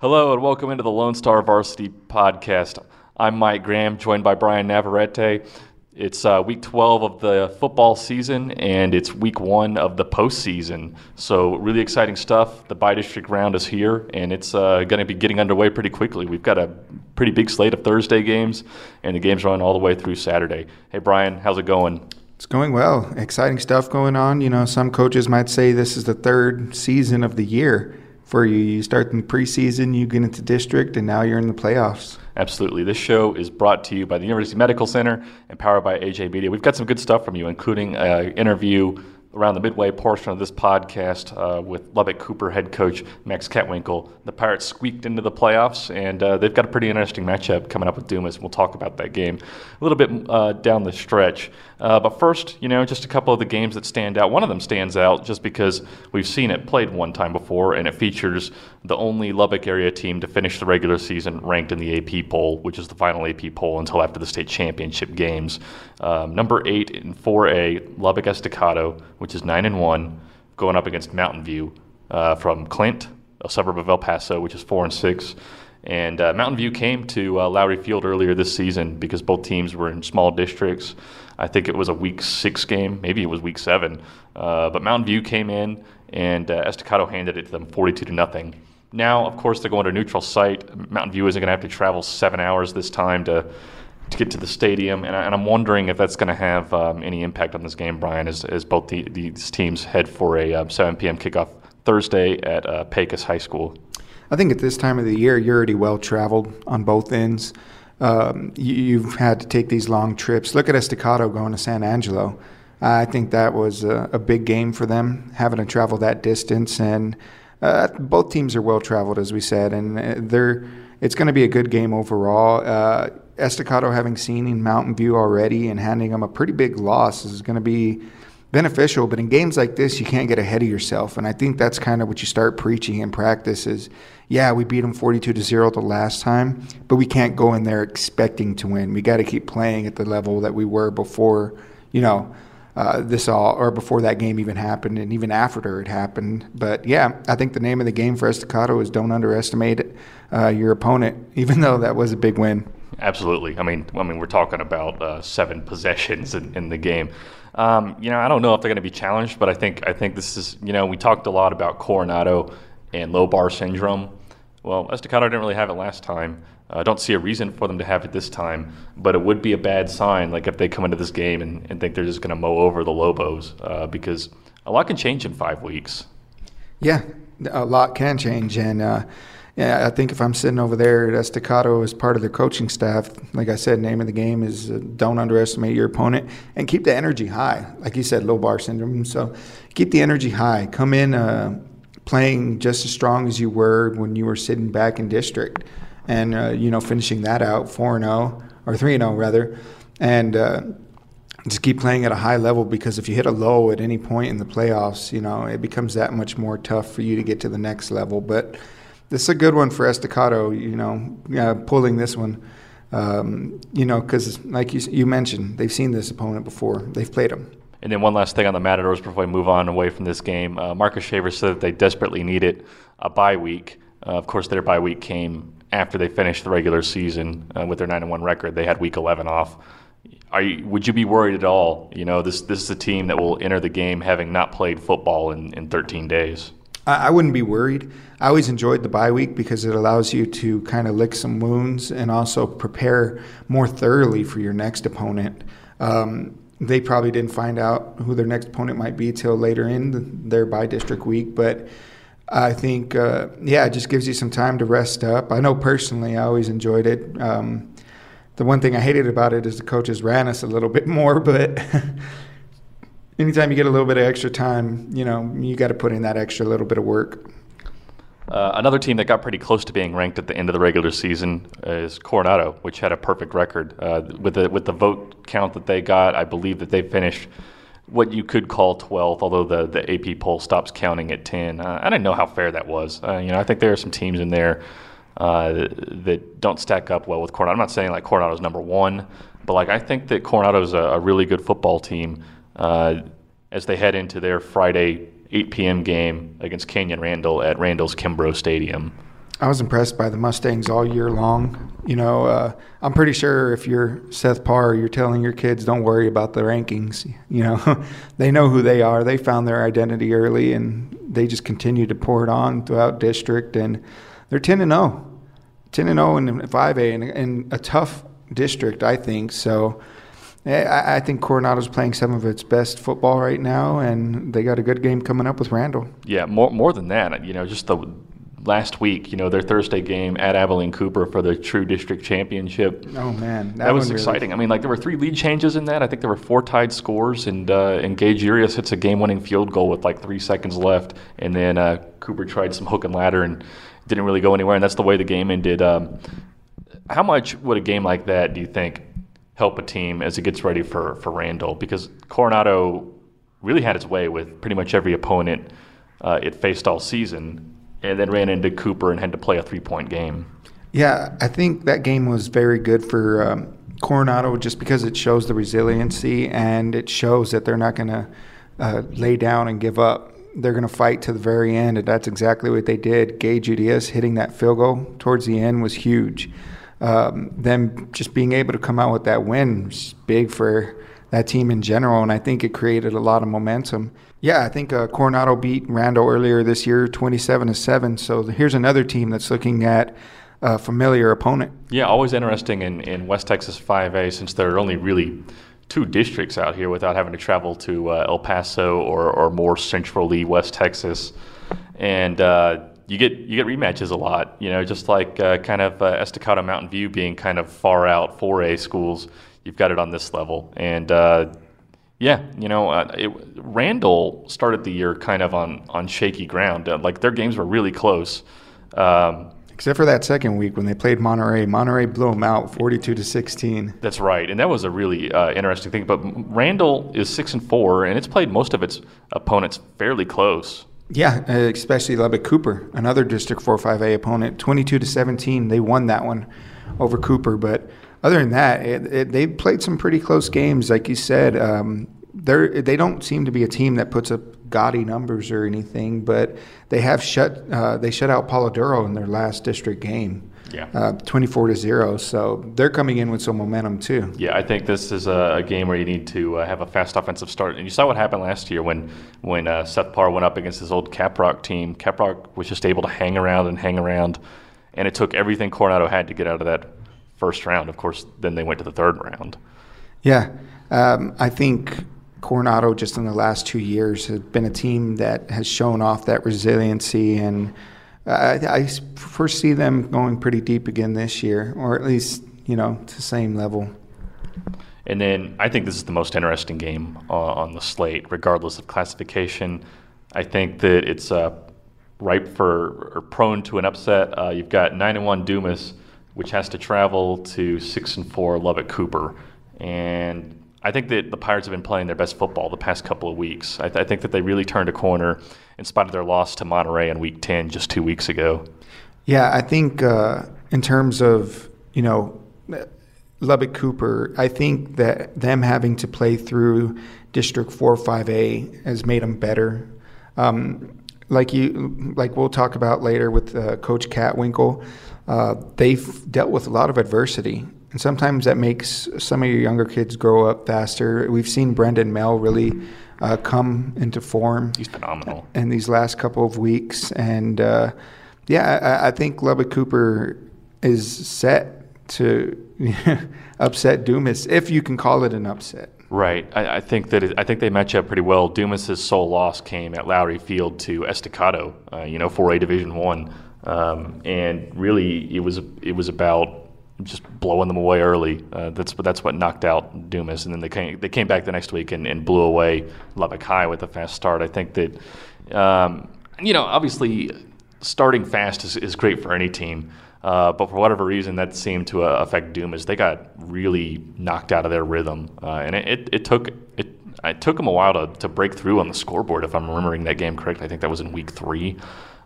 Hello and welcome into the Lone Star Varsity Podcast. I'm Mike Graham, joined by Bryan Navarrete. It's uh, week 12 of the football season, and it's week one of the postseason. So, really exciting stuff. The bi district round is here, and it's uh, going to be getting underway pretty quickly. We've got a pretty big slate of Thursday games, and the games run all the way through Saturday. Hey, Bryan, how's it going? It's going well. Exciting stuff going on. You know, some coaches might say this is the third season of the year for you. You start in preseason, you get into district, and now you're in the playoffs. Absolutely. This show is brought to you by the University Medical Center and powered by AJ Media. We've got some good stuff from you, including an interview around the midway portion of this podcast uh, with Lubbock Cooper head coach Max Kattwinkel. The Pirates squeaked into the playoffs, and uh, they've got a pretty interesting matchup coming up with Dumas. We'll talk about that game a little bit uh, down the stretch. Uh, but first, you know, just a couple of the games that stand out. One of them stands out just because we've seen it played one time before, and it features the only Lubbock area team to finish the regular season ranked in the AP poll, which is the final AP poll until after the state championship games. Um, number eight in 4A, Lubbock Estacado, which is nine and one, going up against Mountain View uh, from Clint, a suburb of El Paso, which is four and six. And uh, Mountain View came to uh, Lowry Field earlier this season because both teams were in small districts. I think it was a week six game, maybe it was week seven. Uh, but Mountain View came in and uh, Estacado handed it to them 42 to nothing. Now, of course, they're going to a neutral site. Mountain View isn't going to have to travel seven hours this time to to get to the stadium, and, I, am wondering if that's going to have um, any impact on this game, Bryan, as, as both the, these teams head for a um, 7 p.m. kickoff Thursday at uh, Pecos High School. I think at this time of the year, you're already well traveled on both ends. Um, you, have had to take these long trips. Look at Estacado going to San Angelo. I think that was a, a big game for them, having to travel that distance. And uh, both teams are well traveled, as we said, and uh, they're. It's going to be a good game overall. Uh, Estacado, having seen in Mountain View already and handing them a pretty big loss, is going to be beneficial. But in games like this, you can't get ahead of yourself, and I think that's kind of what you start preaching in practice. Is yeah, we beat them forty-two to zero the last time, but we can't go in there expecting to win. We got to keep playing at the level that we were before. You know uh, this all, or before that game even happened, and even after it happened. But yeah, I think the name of the game for Estacado is don't underestimate uh, your opponent, even though that was a big win. Absolutely. I mean, I mean, we're talking about uh, seven possessions in, in the game. Um, you know, I don't know if they're going to be challenged, but I think I think this is. You know, we talked a lot about Coronado and low bar syndrome. Well, Estacado didn't really have it last time. I don't see a reason for them to have it this time, but it would be a bad sign, like if they come into this game and, and think they're just going to mow over the Lobos, uh, because a lot can change in five weeks. Yeah, a lot can change, and uh, yeah, I think if I'm sitting over there at Estacado as part of the coaching staff, like I said, name of the game is uh, don't underestimate your opponent and keep the energy high. Like you said, low bar syndrome. So keep the energy high. Come in uh, playing just as strong as you were when you were sitting back in district and uh, you know finishing that out four and zero oh, or three and zero oh, rather, and uh, just keep playing at a high level because if you hit a low at any point in the playoffs, you know it becomes that much more tough for you to get to the next level. But this is a good one for Estacado. You know, uh, pulling this one. Um, you know, because like you, you mentioned, they've seen this opponent before. They've played them. And then one last thing on the Matadors before we move on away from this game. Uh, Marcus Shaver said that they desperately needed a bye week. Uh, of course, their bye week came after they finished the regular season uh, with their nine and one record. They had week eleven off. Are you, would you be worried at all? You know, this this is a team that will enter the game having not played football in, in 13 days. I, I wouldn't be worried. I always enjoyed the bye week because it allows you to kind of lick some wounds and also prepare more thoroughly for your next opponent. Um, they probably didn't find out who their next opponent might be till later in the, their bye district week, but I think, uh, yeah, it just gives you some time to rest up. I know personally, I always enjoyed it. Um, the one thing I hated about it is the coaches ran us a little bit more, but anytime you get a little bit of extra time, you know, you got to put in that extra little bit of work. Uh, another team that got pretty close to being ranked at the end of the regular season is Coronado, which had a perfect record. Uh, with the with the vote count that they got, I believe that they finished what you could call 12th, although the, the AP poll stops counting at 10. Uh, I didn't know how fair that was. Uh, you know, I think there are some teams in there uh, that don't stack up well with Coronado. I'm not saying like Coronado's number one, but like I think that Coronado's a, a really good football team uh, as they head into their Friday 8 p.m. game against Canyon Randall at Randall's Kimbrough Stadium. I was impressed by the Mustangs all year long. You know, uh, I'm pretty sure if you're Seth Parr, you're telling your kids don't worry about the rankings. You know, they know who they are. They found their identity early, and they just continue to pour it on throughout district. And they're 10 and 0, 10 and 0 in 5A, and, a tough district, I think. So. I, I think Coronado's playing some of its best football right now, and they got a good game coming up with Randall. Yeah, more more than that, you know, just the last week, you know, their Thursday game at Abilene Cooper for the True District Championship. Oh man, that, that was exciting. Really... I mean, like there were three lead changes in that. I think there were four tied scores, and uh, and Gage Urias hits a game-winning field goal with like three seconds left, and then uh, Cooper tried some hook and ladder and didn't really go anywhere, and that's the way the game ended. Um, how much would a game like that do you think help a team as it gets ready for for Randall? Because Coronado really had its way with pretty much every opponent uh, it faced all season and then ran into Cooper and had to play a three point game. Yeah, I think that game was very good for um, Coronado just because it shows the resiliency and it shows that they're not going to uh, lay down and give up. They're going to fight to the very end, and that's exactly what they did. Gage Urias hitting that field goal towards the end was huge. Um, them just being able to come out with that win was big for that team in general, and I think it created a lot of momentum. Yeah, I think uh, Coronado beat Randall earlier this year, twenty-seven to seven. So here's another team that's looking at a familiar opponent. Yeah, always interesting in, in West Texas 5A since there are only really two districts out here without having to travel to uh, El Paso or, or more centrally West Texas, and uh, you get you get rematches a lot. You know, just like uh, kind of uh, Estacado Mountain View being kind of far out 4A schools you've got it on this level. And uh, yeah, you know, uh, it, Randall started the year kind of on on shaky ground. Uh, like their games were really close. Um, Except for that second week when they played Monterey. Monterey blew them out 42 to 16. That's right. And that was a really uh, interesting thing. But Randall is 6 and 4 and it's played most of its opponents fairly close. Yeah, uh, especially Lubbock Cooper, another District 4 5A opponent, 22 to 17. They won that one over Cooper, but other than that, it, it, they played some pretty close games, like you said. Um, they they don't seem to be a team that puts up gaudy numbers or anything, but they have shut uh, they shut out Palo Duro in their last district game. Yeah, uh, twenty-four to zero. So they're coming in with some momentum too. Yeah, I think this is a, a game where you need to uh, have a fast offensive start. And you saw what happened last year when when uh, Seth Parr went up against his old Caprock team. Caprock was just able to hang around and hang around, and it took everything Coronado had to get out of that first round. Of course, then they went to the third round. Yeah, um, I think Coronado just in the last two years has been a team that has shown off that resiliency, and I, I foresee them going pretty deep again this year, or at least you know to the same level. And then I think this is the most interesting game uh, on the slate, regardless of classification. I think that it's uh, ripe for or prone to an upset. Uh, you've got nine and one Dumas which has to travel to six and four Lubbock Cooper. And I think that the Pirates have been playing their best football the past couple of weeks. I, th- I think that they really turned a corner in spite of their loss to Monterey in Week 10 just two weeks ago. Yeah, I think uh, in terms of you know Lubbock Cooper, I think that them having to play through District Four Five A has made them better. Um, like you, like we'll talk about later with uh, Coach Kattwinkel uh, they've dealt with a lot of adversity. And sometimes that makes some of your younger kids grow up faster. We've seen Brendan Mel really uh, come into form. He's phenomenal. In these last couple of weeks. And uh, yeah, I, I, think Lubbock Cooper is set to upset Dumas, if you can call it an upset. Right. I, I think that it, I think they match up pretty well. Dumas's sole loss came at Lowry Field to Estacado, uh, you know, 4A Division One. Um, and really, it was it was about just blowing them away early. Uh, that's that's what knocked out Dumas, and then they came they came back the next week and, and blew away Lubbock High with a fast start. I think that um, you know obviously starting fast is, is great for any team. Uh, but for whatever reason, that seemed to uh, affect Dumas. They got really knocked out of their rhythm, uh, and it, it, it, took it, it took them a while to, to break through on the scoreboard. If I'm remembering that game correctly, I think that was in week three.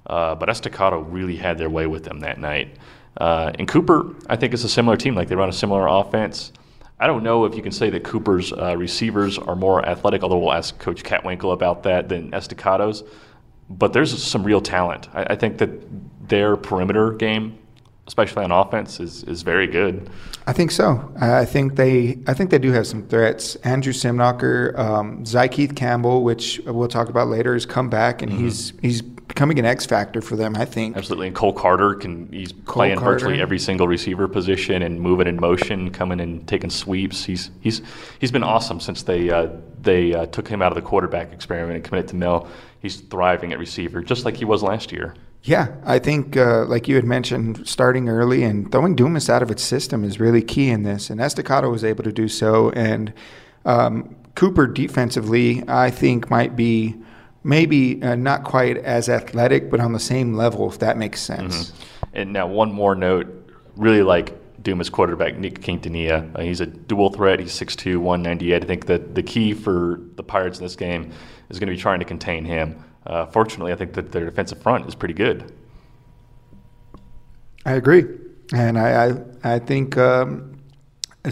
Uh, but Estacado really had their way with them that night. Uh, and Cooper, I think, is a similar team. Like they run a similar offense. I don't know if you can say that Cooper's uh, receivers are more athletic, although we'll ask Coach Kattwinkel about that than Estacado's. But there's some real talent. I, I think that their perimeter game, especially on offense, is is very good. I think so. I think they I think they do have some threats. Andrew Simnacher, um, Zykeith Campbell, which we'll talk about later, has come back and mm-hmm. he's he's becoming an X factor for them. I think absolutely. And Cole Carter can he's Cole playing Carter. virtually every single receiver position and moving in motion, coming and taking sweeps. He's he's he's been awesome since they uh, they uh, took him out of the quarterback experiment and committed to Mill. He's thriving at receiver, just like he was last year. Yeah, I think, uh, like you had mentioned, starting early and throwing Dumas out of its system is really key in this. And Estacado was able to do so. And um, Cooper defensively, I think, might be maybe uh, not quite as athletic, but on the same level, if that makes sense. Mm-hmm. And now, one more note really like Dumas quarterback, Nick Quintanilla. Uh, he's a dual threat. He's 6'2, 198. I think that the key for the Pirates in this game is going to be trying to contain him. Uh, fortunately, I think that their defensive front is pretty good. I agree. And I, I, I think um,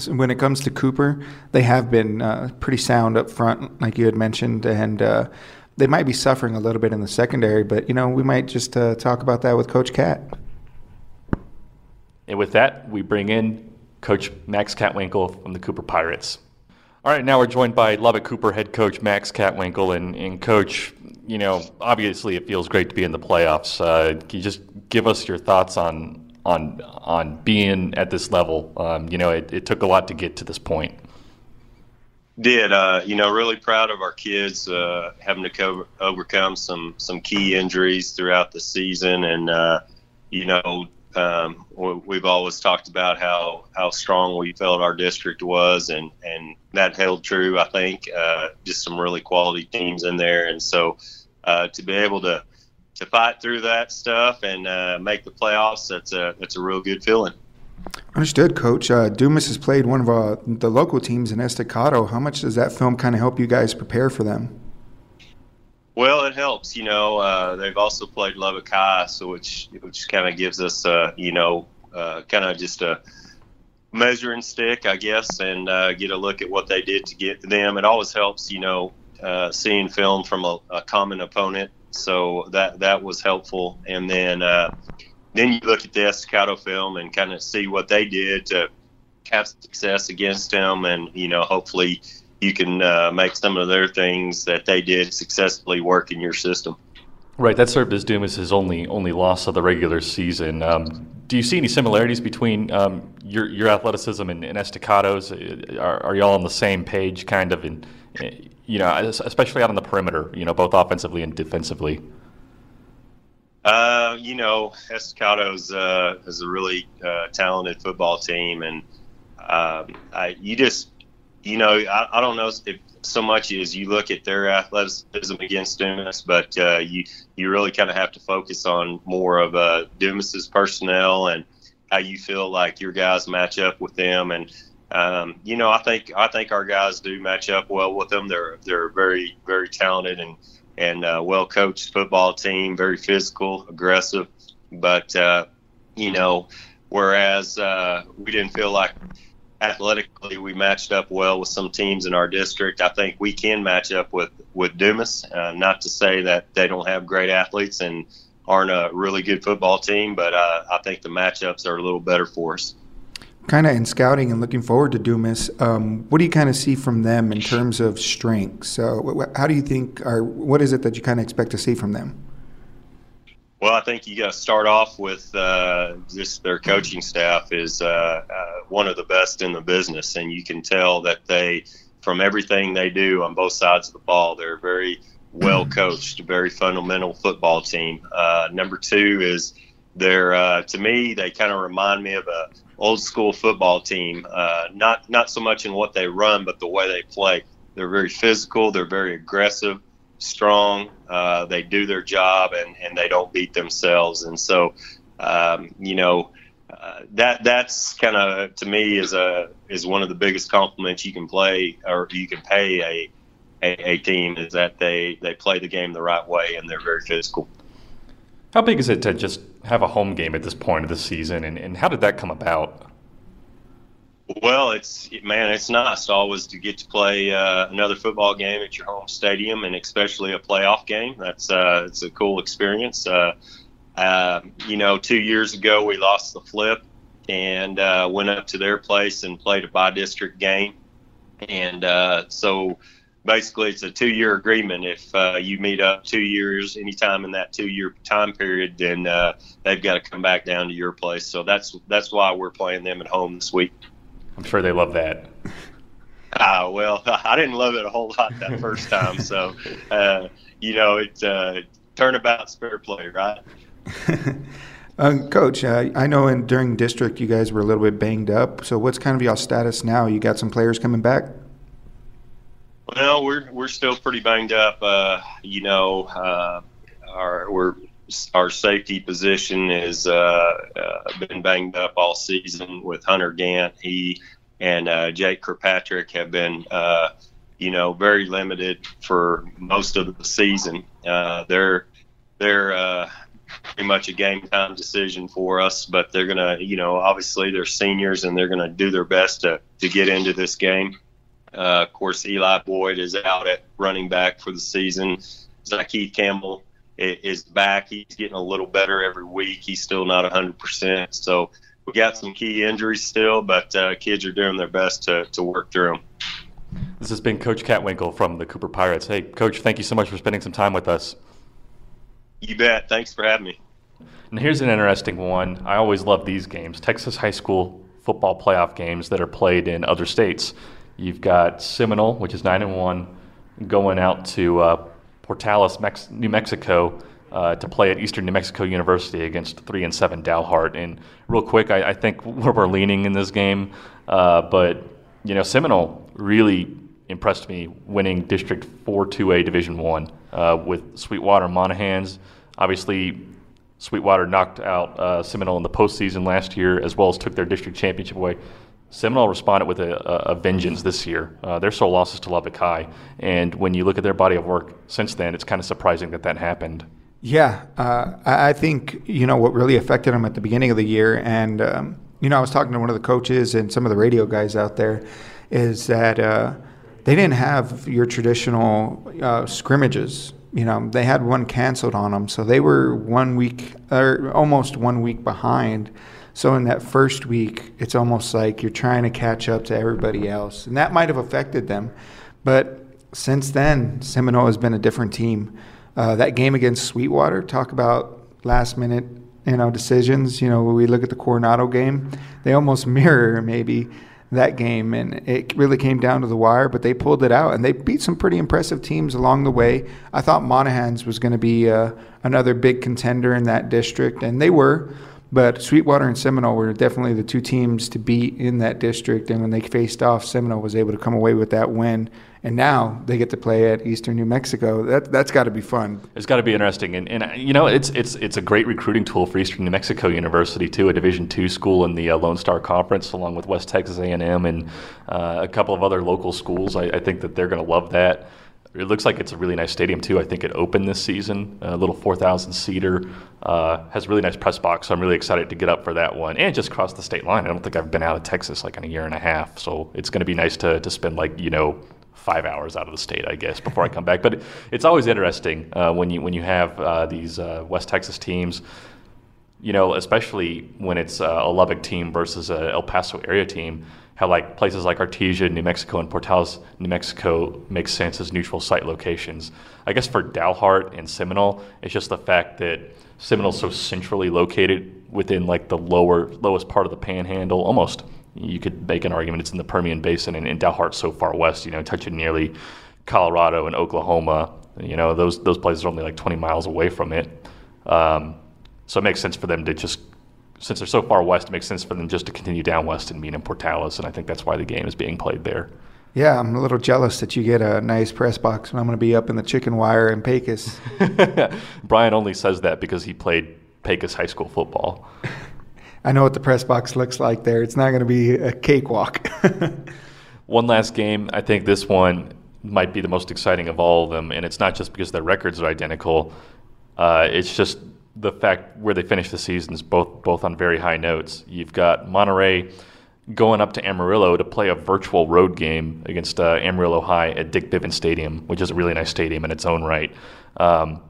when it comes to Cooper, they have been uh, pretty sound up front, like you had mentioned. And uh, they might be suffering a little bit in the secondary, but you know we might just uh, talk about that with Coach Cat. And with that, we bring in Coach Max Kattwinkel from the Cooper Pirates. All right, now we're joined by Lubbock Cooper head coach Max Kattwinkel, and, and coach, you know, obviously it feels great to be in the playoffs. Uh, can you just give us your thoughts on on on being at this level? Um, you know, it, it took a lot to get to this point did uh, you know really proud of our kids uh, having to co- overcome some some key injuries throughout the season. And uh, you know um, we've always talked about how how strong we felt our district was. And and that held true I think uh, just some really quality teams in there. And so uh, to be able to to fight through that stuff and uh, make the playoffs that's a that's a real good feeling. Understood, Coach. Uh, Dumas has played one of uh, the local teams in Estacado. How much does that film kind of help you guys prepare for them? Well, it helps. You know, uh, they've also played Lubbock High, so which which kind of gives us, you know, uh, kind of just a measuring stick, I guess, and uh, get a look at what they did to get them. It always helps, you know, uh, seeing film from a, a, common opponent. So that that was helpful, and then then you look at the Estacado film and kind of see what they did to have success against them, and you know, hopefully, you can uh, make some of their things that they did successfully work in your system. Right, that served as Dumas's only only loss of the regular season. Um, do you see any similarities between um, your your athleticism and, and Estacado's? Are, are y'all on the same page, kind of, in you know, especially out on the perimeter, you know, both offensively and defensively? Uh, you know, Estacado is, uh, is a really uh, talented football team, and um, I, you just, you know, I, I don't know if so much as you look at their athleticism against Dumas, but uh, you you really kind of have to focus on more of uh, Dumas's personnel and how you feel like your guys match up with them. And um, you know, I think I think our guys do match up well with them. They're they're very very talented and and uh, well coached football team, very physical, aggressive. But uh, you know, whereas uh, we didn't feel like athletically we matched up well with some teams in our district, I think we can match up with with Dumas. Uh, not to say that they don't have great athletes and aren't a really good football team, but uh, I think the matchups are a little better for us kind of in scouting and looking forward to Dumas, um, what do you kind of see from them in terms of strengths? So, how do you think, or what is it that you kind of expect to see from them? Well, I think you got to start off with uh, just their coaching staff is uh, uh, one of the best in the business, and you can tell that they, from everything they do on both sides of the ball, they're very well coached, very fundamental football team. Uh, number two is they're uh, to me they kind of remind me of a old school football team. Uh, not not so much in what they run, but the way they play. They're very physical. They're very aggressive, strong. Uh, they do their job and, and they don't beat themselves. And so, um, you know, uh, that that's kind of to me is a is one of the biggest compliments you can play or you can pay a, a, a team is that they they play the game the right way and they're very physical. How big is it to just have a home game at this point of the season, and, and how did that come about? Well, it's man, it's nice always to get to play uh, another football game at your home stadium, and especially a playoff game. That's uh, it's a cool experience. Uh, uh, you know, two years ago we lost the flip and uh, went up to their place and played a bi-district game, and uh, so basically it's a two-year agreement. If uh, you meet up two years, anytime in that two-year time period, then uh, they've got to come back down to your place. So that's that's why we're playing them at home this week. I'm sure they love that. Uh, well, I didn't love it a whole lot that first time. So, uh, you know, it uh, turnabout's fair play, right? um, Coach, uh, I know in during district you guys were a little bit banged up. So, what's kind of y'all status now? You got some players coming back? Well, we're we're still pretty banged up. Uh, you know, uh, our we're our safety position has uh, uh, been banged up all season with Hunter Gant. He and uh, Jake Kirkpatrick have been, you know, very limited for most of the season. Uh, they're they're uh, pretty much a game time decision for us, but they're gonna, you know, obviously they're seniors and they're gonna do their best to to get into this game. Uh, of course, Eli Boyd is out at running back for the season. Keith Campbell is back. He's getting a little better every week. He's still not 100%. So we got some key injuries still, but uh, kids are doing their best to, to work through them. This has been Coach Kattwinkel from the Cooper Pirates. Hey, Coach, thank you so much for spending some time with us. You bet. Thanks for having me. And here's an interesting one. I always love these games Texas high school football playoff games that are played in other states. You've got Seminole, which is 9 and 1, going out to uh, Portales, Mex- New Mexico uh, to play at Eastern New Mexico University against three and seven Dalhart. And real quick, I, I think where we're leaning in this game, uh, but you know Seminole really impressed me winning District 4 2A Division One uh, with Sweetwater Monahans. Obviously, Sweetwater knocked out uh, Seminole in the postseason last year, as well as took their district championship away. Seminole responded with a, a, vengeance this year. Uh, their sole losses to Lubbock High, and when you look at their body of work since then, it's kind of surprising that that happened. Yeah, uh, I think you know what really affected them at the beginning of the year, and um, you know I was talking to one of the coaches and some of the radio guys out there, is that uh, they didn't have your traditional uh, scrimmages. You know, they had one canceled on them, so they were one week or almost one week behind. So in that first week, it's almost like you're trying to catch up to everybody else, and that might have affected them. But since then, Seminole has been a different team. Uh, that game against Sweetwater, talk about last minute, you know, decisions. You know, when we look at the Coronado game, they almost mirror maybe that game, and it really came down to the wire. But they pulled it out, and they beat some pretty impressive teams along the way. I thought Monahans was going to be uh, another big contender in that district, and they were. But Sweetwater and Seminole were definitely the two teams to beat in that district. And when they faced off, Seminole was able to come away with that win and now they get to play at Eastern New Mexico. That that's got to be fun. It's got to be interesting, and, and you know it's it's it's a great recruiting tool for Eastern New Mexico University too, a Division two school in the uh, Lone Star Conference, along with West Texas A and M and uh, a couple of other local schools. I, I think that they're going to love that. It looks like it's a really nice stadium too. I think it opened this season, a little 4,000 seater, uh, has a really nice press box. So I'm really excited to get up for that one and just cross the state line. I don't think I've been out of Texas like in a year and a half, so it's going to be nice to to spend like you know five hours out of the state, I guess, before I come back. But it's always interesting uh, when you when you have uh, these uh, West Texas teams. You know, especially when it's uh, a Lubbock team versus a El Paso area team, how like places like Artesia, New Mexico, and Portales, New Mexico make sense as neutral site locations. I guess for Dalhart and Seminole, it's just the fact that Seminole's so centrally located within like the lower lowest part of the panhandle, almost you could make an argument it's in the Permian Basin and, and Dalhart's so far west, you know, touching nearly Colorado and Oklahoma. You know, those those places are only like 20 miles away from it. Um, so it makes sense for them to just, since they're so far west, it makes sense for them just to continue down west and meet in Portales, and I think that's why the game is being played there. Yeah, I'm a little jealous that you get a nice press box when I'm going to be up in the chicken wire in Pecos. Bryan only says that because he played Pecos high school football. I know what the press box looks like there. It's not going to be a cakewalk. one last game. I think this one might be the most exciting of all of them, and it's not just because their records are identical. Uh, it's just the fact where they finish the seasons, both both on very high notes. You've got Monterey going up to Amarillo to play a virtual road game against uh, Amarillo High at Dick Bivens Stadium, which is a really nice stadium in its own right. Um,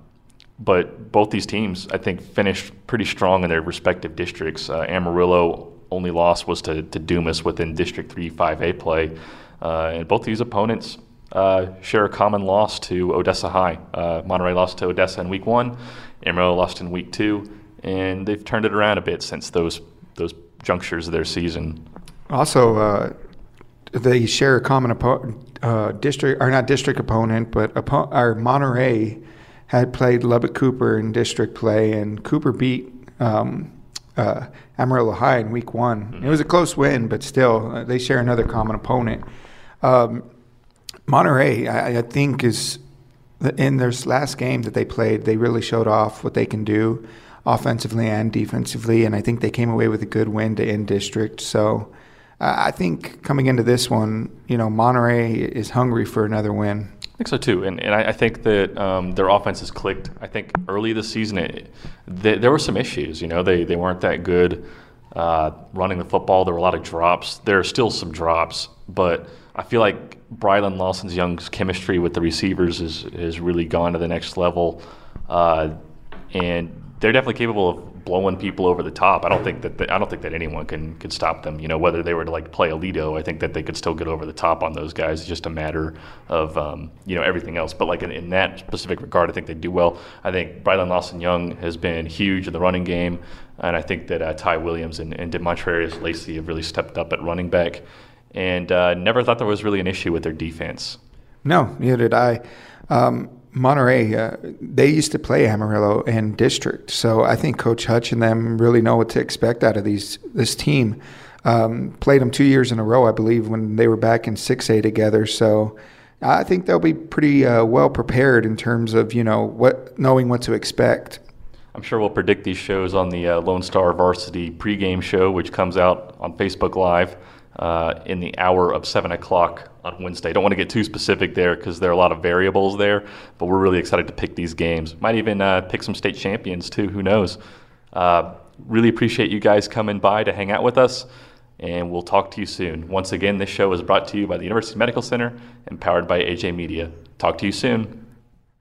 but both these teams, I think, finished pretty strong in their respective districts. Uh, Amarillo only loss was to, to Dumas within District 3 5A play. Uh, and both these opponents uh, share a common loss to Odessa High. Uh, Monterey lost to Odessa in week one, Amarillo lost in week two, and they've turned it around a bit since those those junctures of their season. Also, uh, they share a common opponent, uh, district or not district opponent, but oppo- our Monterey had played Lubbock Cooper in district play, and Cooper beat um, uh, Amarillo High in week one. Mm-hmm. It was a close win, but still, uh, they share another common opponent. Um, Monterey, I, I, think, is in their last game that they played, they really showed off what they can do offensively and defensively, and I think they came away with a good win to end district. So uh, I think coming into this one, you know, Monterey is hungry for another win. I think so too, and and I, I think that um, their offense has clicked. I think early this season, it, they, there were some issues. You know, they they weren't that good uh, running the football. There were a lot of drops. There are still some drops, but I feel like Brylan Lawson's Young's chemistry with the receivers is has really gone to the next level, uh, and they're definitely capable of blowing people over the top. I don't think that I don't think that anyone can could stop them. You know, whether they were to like play Aledo, I think that they could still get over the top on those guys. It's just a matter of um, you know everything else. But like in, in, that specific regard, I think they do well. I think Brylan Lawson Young has been huge in the running game, and I think that uh, Ty Williams and, and Demontrarius Lacey have really stepped up at running back and uh, never thought there was really an issue with their defense. No, neither did I. Um, Monterey, uh, they used to play Amarillo in district, so I think Coach Hutch and them really know what to expect out of these this team. Um, played them two years in a row, I believe, when they were back in six A together. So I think they'll be pretty uh, well prepared in terms of you know what knowing what to expect. I'm sure we'll predict these shows on the uh, Lone Star Varsity pregame show, which comes out on Facebook Live uh, in the hour of 7 o'clock on Wednesday. Don't want to get too specific there because there are a lot of variables there, but we're really excited to pick these games. Might even uh, pick some state champions too, who knows. Uh, really appreciate you guys coming by to hang out with us, and we'll talk to you soon. Once again, this show is brought to you by the University Medical Center and powered by AJ Media. Talk to you soon.